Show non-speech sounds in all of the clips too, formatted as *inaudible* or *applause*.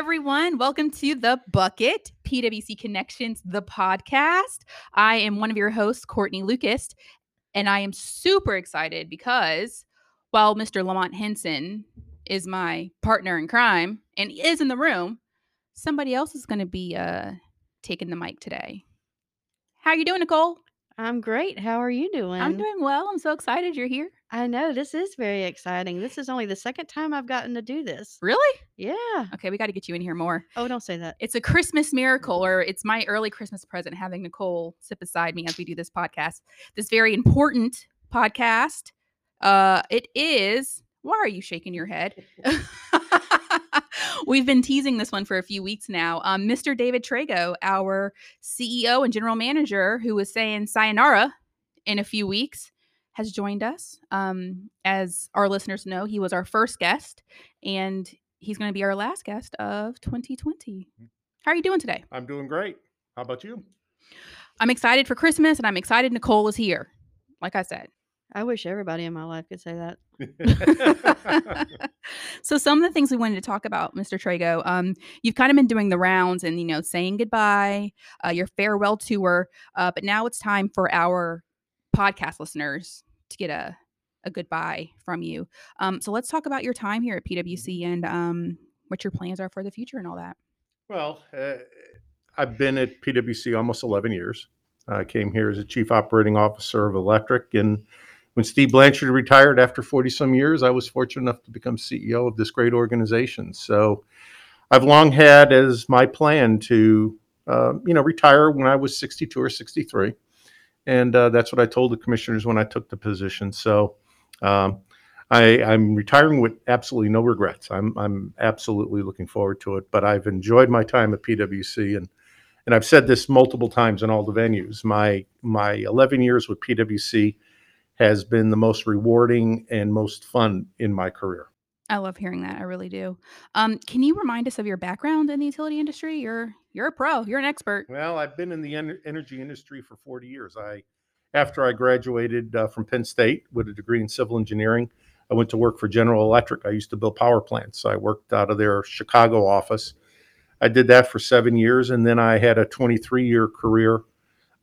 everyone. Welcome to The Bucket, PWC Connections, the podcast. I am one of your hosts, Courtney Lucas, and I am super excited because while Mr. Lamont Henson is my partner in crime and is in the room, somebody else is going to be uh, taking the mic today. How are you doing, Nicole? I'm great. How are you doing? I'm doing well. I'm so excited you're here. I know this is very exciting. This is only the second time I've gotten to do this. Really? Yeah. Okay, we got to get you in here more. Oh, don't say that. It's a Christmas miracle, or it's my early Christmas present having Nicole sit beside me as we do this podcast. This very important podcast. Uh, it is. Why are you shaking your head? *laughs* *laughs* We've been teasing this one for a few weeks now. Um, Mr. David Trego, our CEO and general manager, who was saying sayonara in a few weeks, has joined us. Um, as our listeners know, he was our first guest, and he's going to be our last guest of 2020. How are you doing today? I'm doing great. How about you? I'm excited for Christmas, and I'm excited Nicole is here. Like I said. I wish everybody in my life could say that. *laughs* so some of the things we wanted to talk about, Mr. Trego, um, you've kind of been doing the rounds and you know saying goodbye, uh, your farewell tour, uh, but now it's time for our podcast listeners to get a a goodbye from you. Um, so let's talk about your time here at PwC and um, what your plans are for the future and all that. Well, uh, I've been at PwC almost 11 years. I came here as a chief operating officer of Electric and when Steve Blanchard retired after 40 some years, I was fortunate enough to become CEO of this great organization. So I've long had as my plan to, uh, you know, retire when I was 62 or 63. And uh, that's what I told the commissioners when I took the position. So um, I, am retiring with absolutely no regrets. I'm, I'm absolutely looking forward to it. But I've enjoyed my time at PwC, and and I've said this multiple times in all the venues. My my 11 years with PwC has been the most rewarding and most fun in my career. I love hearing that. I really do. Um, can you remind us of your background in the utility industry? You're you're a pro. You're an expert. Well, I've been in the en- energy industry for 40 years. I after I graduated uh, from Penn State with a degree in civil engineering, I went to work for General Electric. I used to build power plants. I worked out of their Chicago office. I did that for seven years, and then I had a 23 year career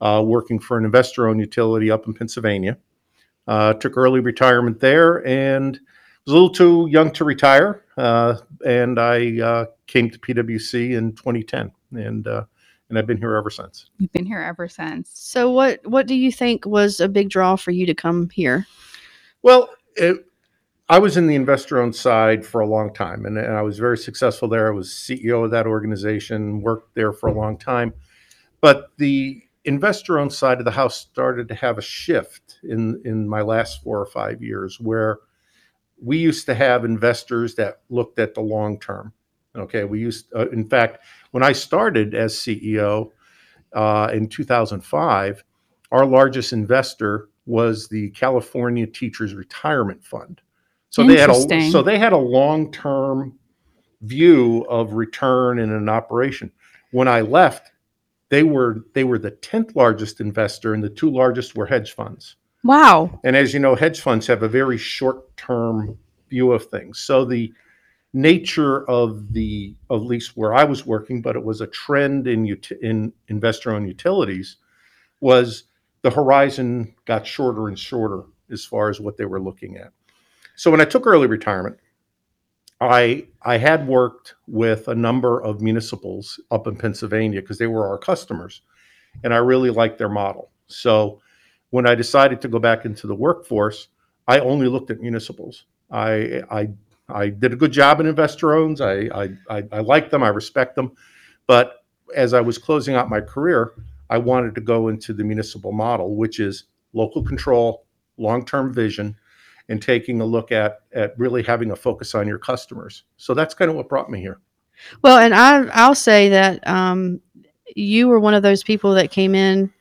uh, working for an investor owned utility up in Pennsylvania. Uh, took early retirement there and was a little too young to retire. Uh, and I uh, came to PwC in 2010, and uh, and I've been here ever since. You've been here ever since. So what what do you think was a big draw for you to come here? Well, it, I was in the investor-owned side for a long time, and, and I was very successful there. I was CEO of that organization, worked there for a long time, but the investor owned side of the house started to have a shift in in my last four or five years where we used to have investors that looked at the long term. Okay we used uh, in fact when i started as ceo uh, in 2005 our largest investor was the california teachers retirement fund. So they had a so they had a long term view of return in an operation. When i left they were they were the 10th largest investor and the two largest were hedge funds. Wow. And as you know hedge funds have a very short term view of things. So the nature of the at least where i was working but it was a trend in in investor owned utilities was the horizon got shorter and shorter as far as what they were looking at. So when i took early retirement I I had worked with a number of municipals up in Pennsylvania because they were our customers, and I really liked their model. So when I decided to go back into the workforce, I only looked at municipals. I I I did a good job in investor owns. I I I, I like them. I respect them, but as I was closing out my career, I wanted to go into the municipal model, which is local control, long term vision and taking a look at at really having a focus on your customers. So that's kind of what brought me here. Well, and I I'll say that um, you were one of those people that came in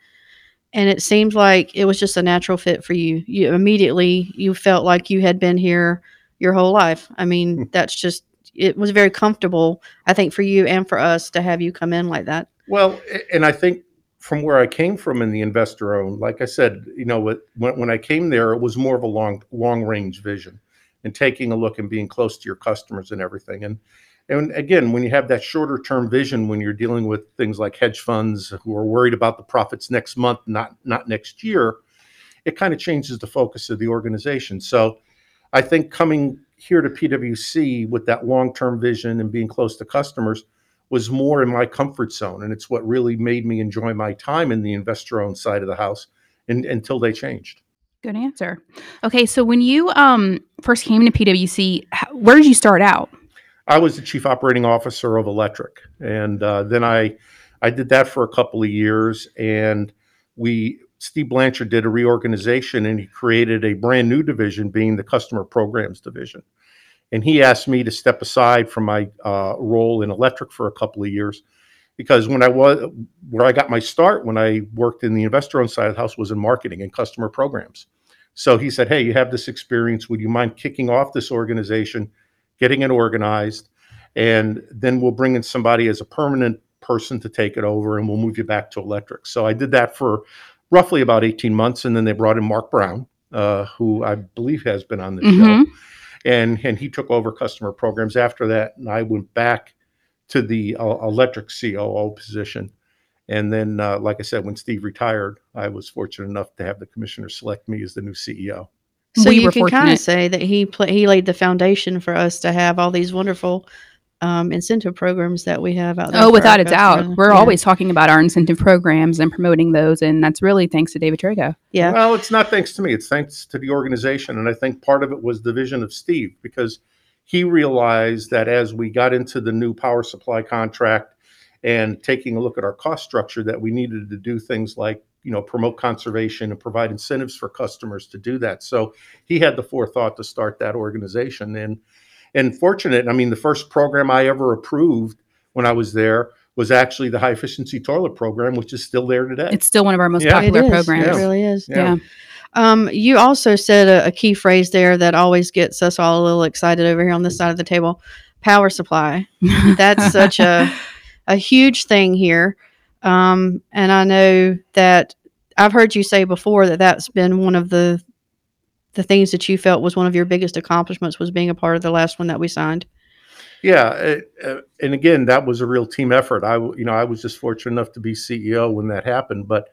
and it seemed like it was just a natural fit for you. You immediately you felt like you had been here your whole life. I mean, hmm. that's just it was very comfortable, I think, for you and for us to have you come in like that. Well, and I think from where I came from in the investor owned, like I said, you know, when, when I came there, it was more of a long, long range vision and taking a look and being close to your customers and everything. And, And again, when you have that shorter term vision, when you're dealing with things like hedge funds who are worried about the profits next month, not not next year, it kind of changes the focus of the organization. So I think coming here to PwC with that long term vision and being close to customers was more in my comfort zone. And it's what really made me enjoy my time in the investor owned side of the house and, until they changed. Good answer. Okay, so when you um, first came to PwC, how, where did you start out? I was the chief operating officer of Electric, and uh, then I I did that for a couple of years, and we Steve Blanchard did a reorganization, and he created a brand new division, being the customer programs division, and he asked me to step aside from my uh, role in Electric for a couple of years because when I was where I got my start when I worked in the investor owned side of the house was in marketing and customer programs. So he said, Hey, you have this experience. Would you mind kicking off this organization, getting it organized? And then we'll bring in somebody as a permanent person to take it over and we'll move you back to electric. So I did that for roughly about 18 months. And then they brought in Mark Brown, uh, who I believe has been on the Mhm. show. And, and he took over customer programs after that. And I went back to the uh, electric COO position. And then, uh, like I said, when Steve retired, I was fortunate enough to have the commissioner select me as the new CEO. So We you were can kind of say that he pla he laid the foundation for us to have all these wonderful um, incentive programs that we have out there. Oh, without a doubt. customers. We're Yeah. always talking about our incentive programs and promoting those, and that's really thanks to David Trego. yeah. Well, it's not thanks to me. It's thanks to the organization. And I think part of it was the vision of Steve because he realized that as we got into the new power supply contract and taking a look at our cost structure, that we needed to do things like, you know, promote conservation and provide incentives for customers to do that. So he had the forethought to start that organization. And and fortunate, I mean, the first program I ever approved when I was there was actually the high efficiency toilet program, which is still there today. It's still one of our most Yeah. Popular is. programs. It really is. Yeah. Yeah. Um, you also said a, a key phrase there that always gets us all a little excited over here on this side of the table: power supply. *laughs* That's such a a huge thing here, um, and I know that I've heard you say before that that's been one of the the things that you felt was one of your biggest accomplishments was being a part of the last one that we signed. Yeah, it, uh, and again, that was a real team effort. I, you know, I was just fortunate enough to be CEO when that happened, but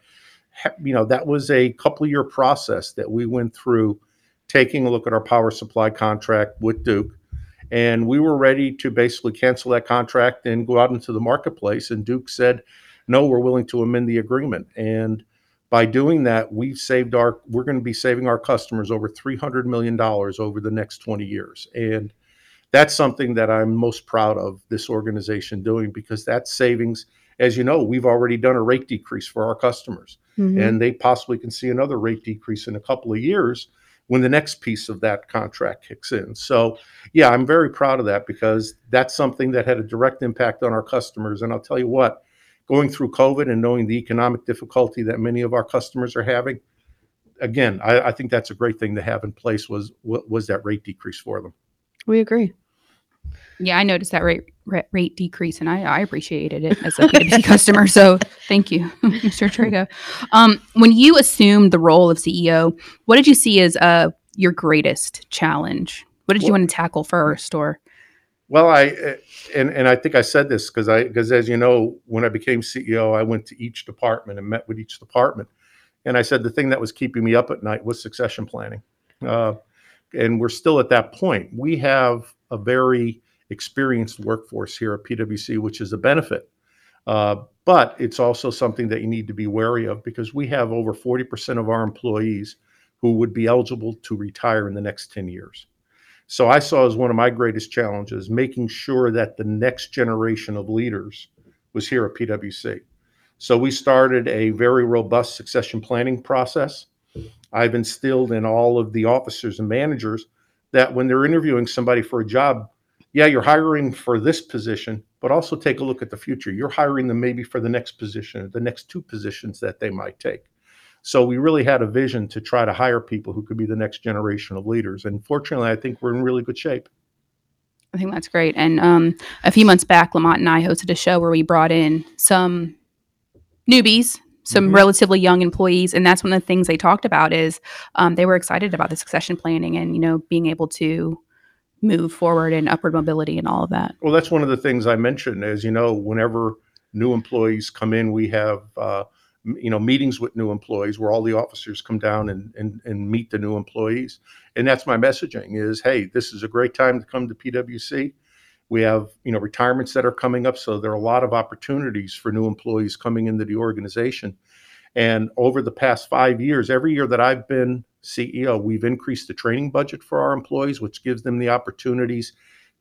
you know, that was a couple year process that we went through, taking a look at our power supply contract with Duke, and we were ready to basically cancel that contract and go out into the marketplace. And Duke said, "No, we're willing to amend the agreement." And by doing that, we've saved our. We're going to be saving our customers over three hundred million dollars over the next twenty years, and that's something that I'm most proud of this organization doing because that savings, as you know, we've already done a rate decrease for our customers, Mhm. and they possibly can see another rate decrease in a couple of years when the next piece of that contract kicks in. So, yeah, I'm very proud of that because that's something that had a direct impact on our customers. And I'll tell you what, going through COVID and knowing the economic difficulty that many of our customers are having, again, I, I think that's a great thing to have in place was was that rate decrease for them. we agree. Yeah, I noticed that rate rate, rate decrease, and I, I appreciated it as a PwC *laughs* customer. So thank you, *laughs* Mr. Trego. Um, when you assumed the role of CEO, what did you see as uh, your greatest challenge? What did you want to tackle first? Or Well, I uh, and and I think I said this because I because as you know, when I became CEO, I went to each department and met with each department, and I said the thing that was keeping me up at night was succession planning, uh, and we're still at that point. We have a very experienced workforce here at PwC, which is a benefit, uh, but it's also something that you need to be wary of because we have over forty percent of our employees who would be eligible to retire in the next ten years. So I saw as one of my greatest challenges making sure that the next generation of leaders was here at PwC. So we started a very robust succession planning process. I've instilled in all of the officers and managers that when they're interviewing somebody for a job, yeah, you're hiring for this position, but also take a look at the future. You're hiring them maybe for the next position the next two positions that they might take. So we really had a vision to try to hire people who could be the next generation of leaders. And fortunately, I think we're in really good shape. I think that's great. And um, a few months back, Lamont and I hosted a show where we brought in some newbies, some Mhm. relatively young employees, and that's one of the things they talked about is um, they were excited about the succession planning and you know being able to move forward and upward mobility and all of that. Well, that's one of the things I mentioned. As you know, whenever new employees come in, we have uh, you know meetings with new employees where all the officers come down and, and and meet the new employees. And that's my messaging: is hey, this is a great time to come to PwC. We have you know retirements that are coming up, so there are a lot of opportunities for new employees coming into the organization. And over the past five years, every year that I've been CEO, we've increased the training budget for our employees, which gives them the opportunities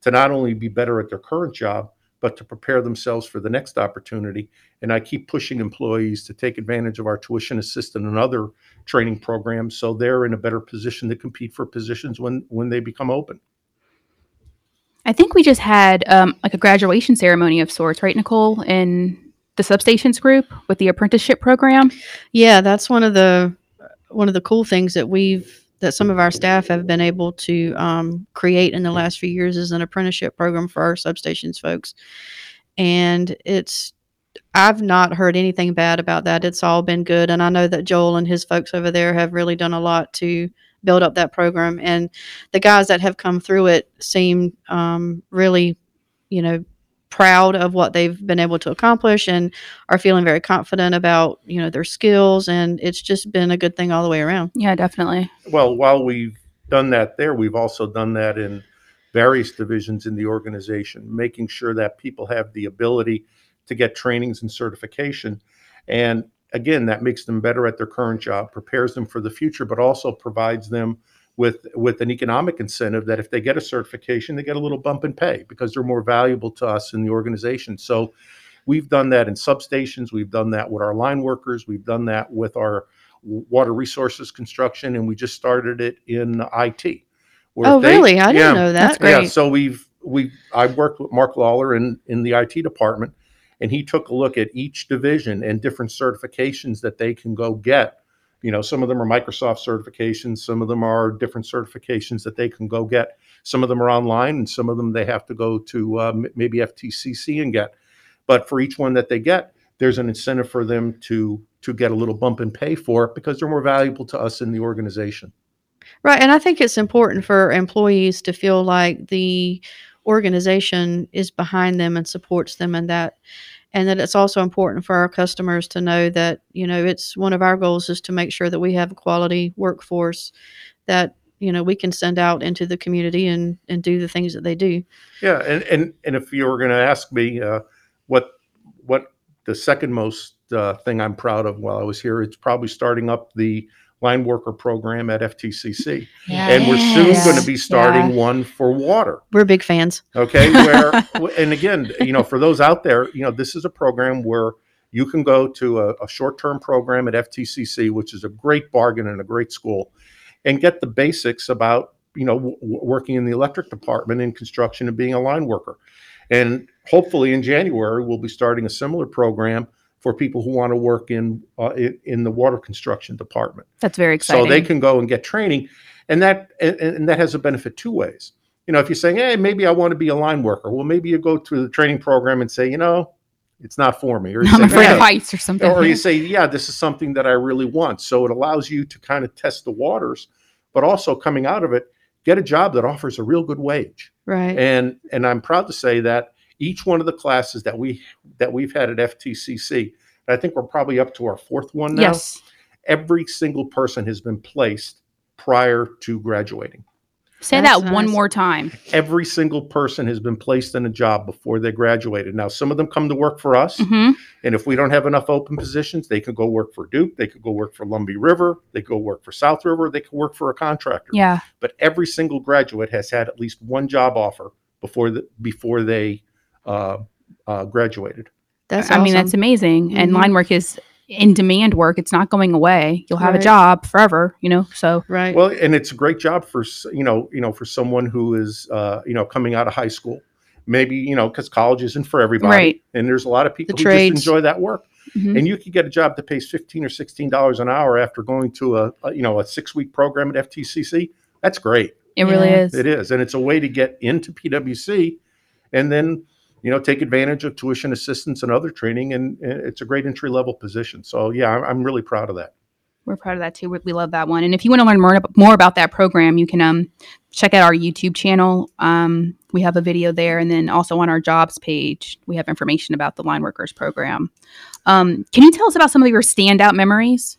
to not only be better at their current job, but to prepare themselves for the next opportunity. And I keep pushing employees to take advantage of our tuition assistant and other training programs so they're in a better position to compete for positions when when they become open. I think we just had um, like a graduation ceremony of sorts, right, Nicole, in the substations group with the apprenticeship program. Yeah, that's one of the one of the cool things that we've that some of our staff have been able to um, create in the last few years is an apprenticeship program for our substations folks, and it's I've not heard anything bad about that. It's all been good, and I know that Joel and his folks over there have really done a lot to build up that program. And the guys that have come through it seem um, really, you know, proud of what they've been able to accomplish and are feeling very confident about you know their skills and it's just been a good thing all the way around Yeah, definitely. Well, while we've done that there, we've also done that in various divisions in the organization, making sure that people have the ability to get trainings and certification. And again, that makes them better at their current job, prepares them for the future, but also provides them with with an economic incentive that if they get a certification, they get a little bump in pay because they're more valuable to us in the organization. So we've done that in substations, we've done that with our line workers, we've done that with our water resources construction, and we just started it in IT. oh they- really i didn't know that That's great. yeah, so we've we I've worked with Mark Lawler in in the IT department, and he took a look at each division and different certifications that they can go get. You know, some of them are Microsoft certifications, some of them are different certifications that they can go get. Some of them are online, and some of them they have to go to uh, maybe FTCC and get. But for each one that they get, there's an incentive for them to to get a little bump in pay for it because they're more valuable to us in the organization. Right. And I think it's important for employees to feel like the organization is behind them and supports them and that and that it's also important for our customers to know that, you know, it's one of our goals is to make sure that we have a quality workforce that, you know, we can send out into the community and and do the things that they do. Yeah, and and and if you were going to ask me uh, what what the second most uh, thing I'm proud of while I was here, it's probably starting up the line worker program at FTCC, and we're soon Yes. going to be starting Yeah. one for water. We're big fans. Okay, where *laughs* and again, you know, for those out there, you know, this is a program where you can go to a, a short-term program at FTCC, which is a great bargain and a great school, and get the basics about you know w- working in the electric department in construction and being a line worker. And hopefully in January we'll be starting a similar program for people who want to work in uh, in, the water construction department That's very exciting. so they can go and get training and that and, and that has a benefit two ways you know if you're saying hey maybe i want to be a line worker well maybe you go to the training program and say you know it's not for me or you *laughs* I'm say, afraid "Yeah." of heights or something. or you say yeah this is something that i really want so it allows you to kind of test the waters but also coming out of it get a job that offers a real good wage Right. and and i'm proud to say that each one of the classes that we that we've had at ftcc and i think we're probably up to our fourth one now yes. every single person has been placed prior to graduating. Say That's that one more time. Every single person has been placed in a job before they graduated. Now, some of them come to work for us, hmm and if we don't have enough open positions, they could go work for Duke, they could go work for Lumbee River, they could go work for South River, they could work for a contractor. Yeah. But every single graduate has had at least one job offer before the, before they uh, uh, graduated. That's I mean, that's amazing. And Mhm. line work is in demand work. It's not going away. You'll have Right. a job forever, you know? So, right. Well, and it's a great job for you know you know for someone who is uh, you know coming out of high school, maybe you know because college isn't for everybody, Right. and there's a lot of people who trades. just enjoy that work, mhm. and you could get a job that pays fifteen or sixteen dollars an hour after going to a, a you know a six week program at FTCC. That's great. it really is. It is, and it's a way to get into PwC, and then you know take advantage of tuition assistance and other training, and, it's a great entry level position. So yeah, I'm, really proud of that. We're proud of that too. We, love that one. And if you want to learn more, more about that program, you can um, check out our YouTube channel. Um, we have a video there, and then also on our jobs page, we have information about the line workers program. Um, can you tell us about some of your standout memories?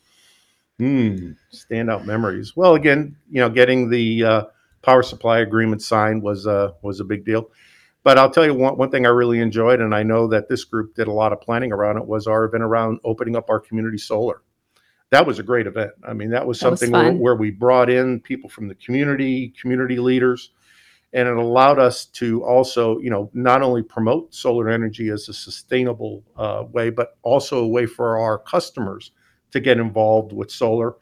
Hmm, standout memories. Well, again, you know, getting the uh, power supply agreement signed was uh, was a big deal. But I'll tell you one, one thing I really enjoyed, and I know that this group did a lot of planning around it, was our event around opening up our community solar. That was a great event. I mean, that was That was something where, fun. where we brought in people from the community, community leaders, and it allowed us to also, you know, not only promote solar energy as a sustainable uh, way, but also a way for our customers to get involved with solar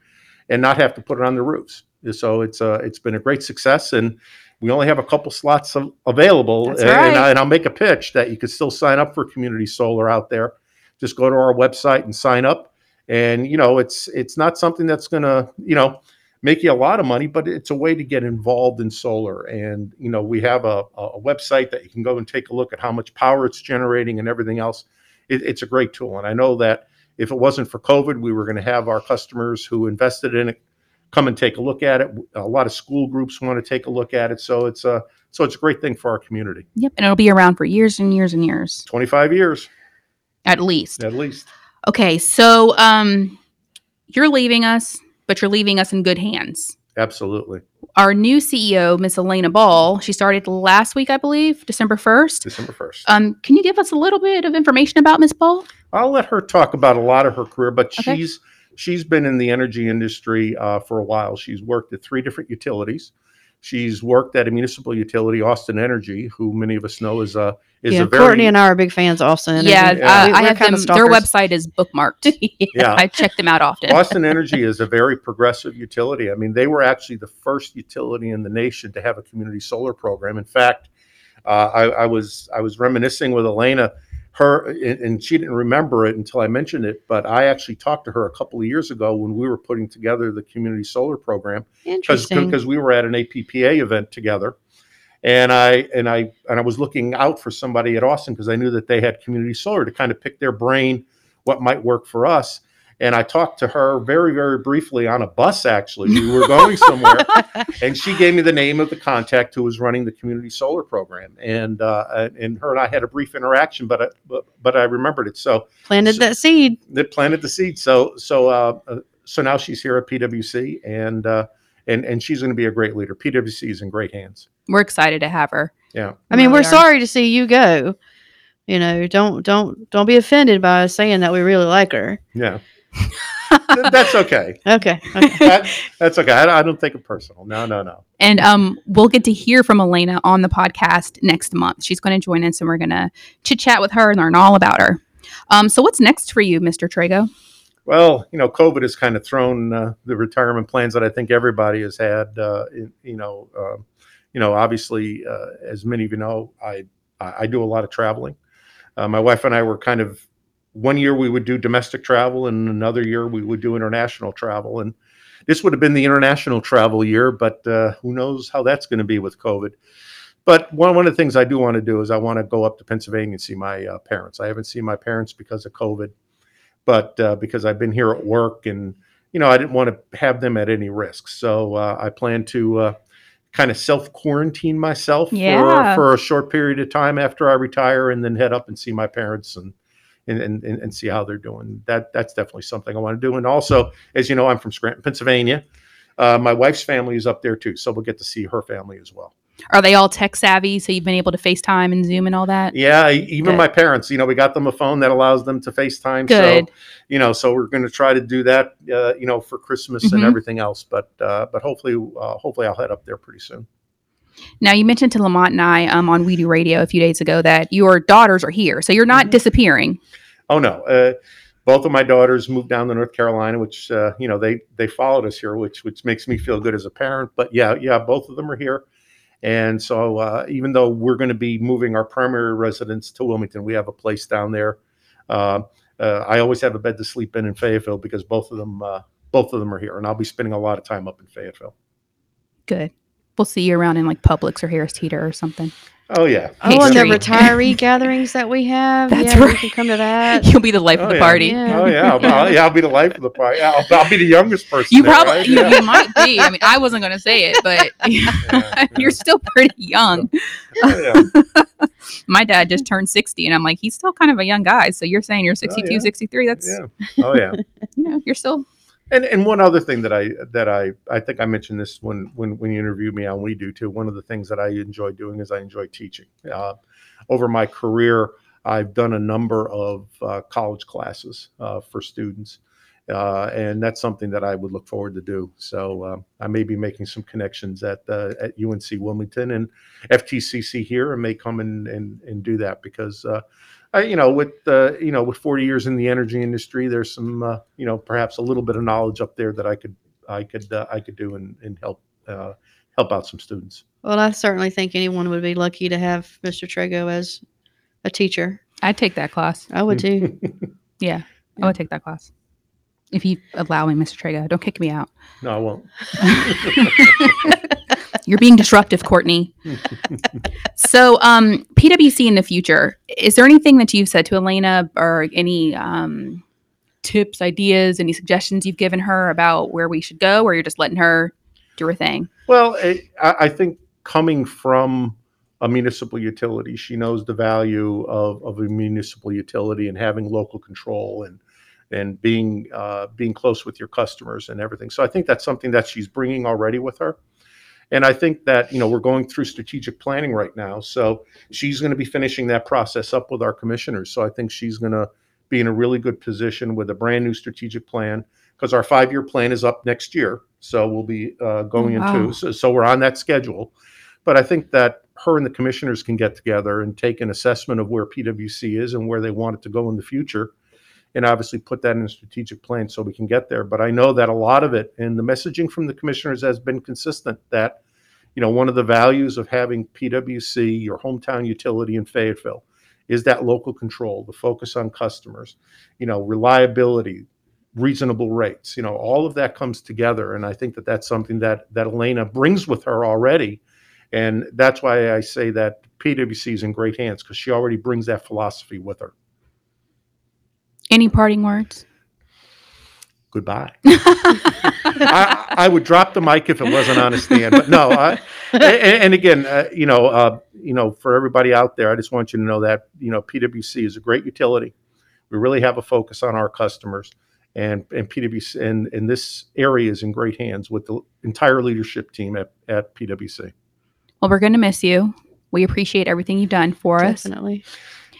and not have to put it on their roofs. So it's uh, it's been a great success, and we only have a couple slots av- available. That's and, right. I, and I'll make a pitch that you could still sign up for community solar out there. Just go to our website and sign up. And you know, it's it's not something that's going to you know make you a lot of money, but it's a way to get involved in solar. And you know, we have a, a website that you can go and take a look at how much power it's generating and everything else. It, it's a great tool, and I know that if it wasn't for COVID, we were going to have our customers who invested in it come and take a look at it. A lot of school groups want to take a look at it, so it's a so it's a great thing for our community. Yep, and it'll be around for years and years and years, Twenty five years at least. at least. Okay, so um, you're leaving us, but you're leaving us in good hands. Absolutely, Our new CEO, Miss Elaina Ball, she started last week, I believe, December 1st. December first. Um, can you give us a little bit of information about Miss Ball? I'll let her talk about a lot of her career, but Okay. she's she's been in the energy industry uh, for a while. She's worked at three different utilities. She's worked at a municipal utility, Austin Energy, who many of us know is a is yeah, a very Courtney and I are big fans of Austin. Energy. yeah, Yeah. uh, I have kinda them. Their website is bookmarked. *laughs* Yeah. I check them out often. Austin Energy is a very progressive utility. I mean, they were actually the first utility in the nation to have a community solar program. In fact, uh, I, I was I was reminiscing with Elaina, her and she didn't remember it until I mentioned it. But I actually talked to her a couple of years ago when we were putting together the community solar program Interesting. because we were at an APPA event together, and I and I and I was looking out for somebody at Austin because I knew that they had community solar to kind of pick their brain what might work for us. And I talked to her very very briefly on a bus. Actually, we were going somewhere, *laughs* and she gave me the name of the contact who was running the community solar program, and uh, and her and I had a brief interaction, but I, but but I remembered it. So Planted so- that seed. that planted the seed. So so uh, uh, so now she's here at PwC, and uh, and and she's going to be a great leader. PwC is in great hands. We're excited to have her. Yeah. I mean, Really we're are. sorry to see you go. You know, don't don't don't be offended by us saying that we really like her. Yeah, Th- that's okay. Okay. okay. *laughs* That, that's okay. I, I don't take it personal. No, no, no. And um, we'll get to hear from Elaina on the podcast next month. She's going to join us, and we're going to chit chat with her and learn all about her. Um, so, what's next for you, Mr. Trego? Well, you know, COVID has kind of thrown uh, the retirement plans that I think everybody has had. Uh, in, you know, um, you know, obviously, uh, as many of you know, I I I do a lot of traveling. Uh, my wife and I were kind of one year we would do domestic travel, and another year we would do international travel. And this would have been the international travel year, but uh, who knows how that's going to be with COVID. But one, one of the things I do want to do is I want to go up to Pennsylvania and see my uh, parents. I haven't seen my parents because of COVID but uh, because I've been here at work and you know I didn't want to have them at any risk, so uh, I plan to uh, kind of self quarantine myself Yeah. for for a short period of time after I retire, and then head up and see my parents and. And, and, and see how they're doing. That that's definitely something I want to do. And also, as you know, I'm from Scranton, Pennsylvania. Uh, my wife's family is up there too, so we'll get to see her family as well. Are they all tech savvy? So you've been able to FaceTime and Zoom and all that? Yeah, even Good. my parents, you know, we got them a phone that allows them to FaceTime. Good. So, you know, so we're going to try to do that, uh, you know, for Christmas Mhm. and everything else. But, uh, but hopefully, uh, hopefully I'll head up there pretty soon. Now, you mentioned to Lamont and I um, on We Do Radio a few days ago that your daughters are here. So you're not Mhm. disappearing. Oh no, uh, both of my daughters moved down to North Carolina, which, uh, you know, they, they followed us here, which, which makes me feel good as a parent. But yeah, yeah, both of them are here. And so, uh, even though we're going to be moving our primary residence to Wilmington, we have a place down there. Uh, uh, I always have a bed to sleep in in Fayetteville because both of them, uh, both of them are here, and I'll be spending a lot of time up in Fayetteville. Good. We'll see you around in like Publix or Harris Teeter or something. Oh yeah. Hate oh, and the retiree *laughs* gatherings that we have. That's yeah, we right. can come to that. *laughs* You'll be the life Oh, of the oh, yeah. party. Yeah. Oh yeah. I'll, I'll- yeah, I'll be the life of the party. I'll, I'll be the youngest person. You there, probably right? *laughs* you, Yeah. you might be. I mean, I wasn't going to say it, but yeah. you're still pretty young. Yeah. My dad just turned 60 and I'm like, he's still kind of a young guy. So you're saying you're 62, yeah. 63. That's, yeah. Oh yeah. you know, you're still And and one other thing that I that I I think I mentioned this when when when you interviewed me on We Do too. One of the things that I enjoy doing is I enjoy teaching. Uh, over my career, I've done a number of uh, college classes uh, for students, and that's something that I would look forward to do. So uh, I may be making some connections at uh, at UNC Wilmington and FTCC here, and may come and and, and do that because. Uh, I, you know, with uh, you know, with 40 years in the energy industry, there's some, uh, you know, perhaps a little bit of knowledge up there that I could, I could, uh, I could do and, and help, uh, help out some students. Well, I certainly think anyone would be lucky to have Mr. Trego as a teacher. I'd take that class. I would too. *laughs* Yeah, I would take that class. If you allow me, Mr. Trego, don't kick me out. No, I won't. *laughs* You're being disruptive, Courtney. *laughs* so, um, PwC in the future, is there anything that you've said to Elaina or any um, tips, ideas, any suggestions you've given her about where we should go, or you're just letting her do her thing? Well, it, I, I think coming from a municipal utility, she knows the value of, of a municipal utility and having local control and and being uh, being close with your customers and everything. So I think that's something that she's bringing already with her. And I think that you know we're going through strategic planning right now, so she's going to be finishing that process up with our commissioners. So I think she's going to be in a really good position with a brand new strategic plan because our five year plan is up next year. So we'll be uh, going wow. into so, so we're on that schedule. But I think that her and the commissioners can get together and take an assessment of where PwC is and where they want it to go in the future, and obviously put that in a strategic plan so we can get there. But I know that a lot of it and the messaging from the commissioners has been consistent that you know one of the values of having PwC, your hometown utility in Fayetteville, is that local control, the focus on customers, you know, reliability, reasonable rates. You know, all of that comes together, and I think that that's something that that Elaina brings with her already, and that's why I say that PwC is in great hands because she already brings that philosophy with her. Any parting words? Goodbye. *laughs* I, I would drop the mic if it wasn't on a stand, but no. I, and, and again, uh, you know, uh, you know, for everybody out there, I just want you to know that you know PwC is a great utility. We really have a focus on our customers, and and PwC and and this area is in great hands with the entire leadership team at at PwC. Well, we're going to miss you. We appreciate everything you've done for us. Definitely.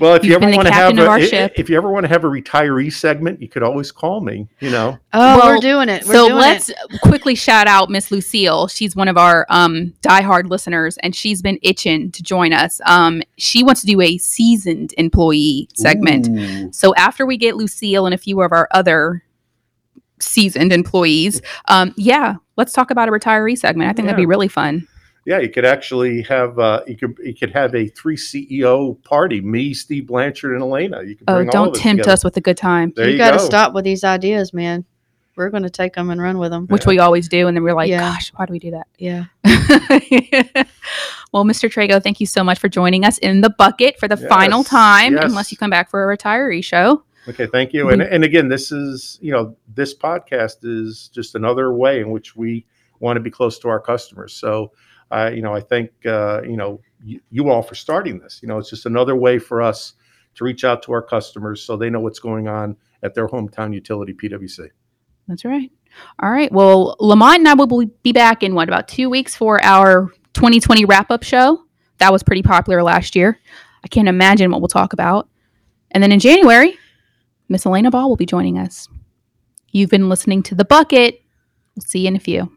Well, if you You've ever want to have a, our if you ever want to have a retiree segment, you could always call me. You know, Oh, Well, we're doing it. We're so doing let's it. quickly shout out Miss Lucille. She's one of our um, diehard listeners, and she's been itching to join us. Um, she wants to do a seasoned employee segment. Ooh. So after we get Lucille and a few of our other seasoned employees, um, yeah, let's talk about a retiree segment. I think that'd be really fun. Yeah, you could actually have uh, you could you could have a three CEO party. Me, Steve Blanchard, and Elaina. You could Oh, bring all don't of tempt together. us with a good time, There you you, got to go. stop with these ideas, man. We're going to take them and run with them. which Yeah. we always do, and then we're like, Yeah. gosh, why do we do that? Yeah. *laughs* well, Mr. Trego, thank you so much for joining us in the bucket for the final time, yes. unless you come back for a retiree show. Okay, thank you. And and again, this is you know this podcast is just another way in which we want to be close to our customers. So, I you know I thank uh, you know you, you all for starting this. You know, it's just another way for us to reach out to our customers so they know what's going on at their hometown utility, PwC. That's right. All right. Well, Lamont and I will be back in what about two weeks for our 2020 wrap up show. That was pretty popular last year. I can't imagine what we'll talk about. And then in January, Miss Elaina Ball will be joining us. You've been listening to The Bucket. We'll see you in a few.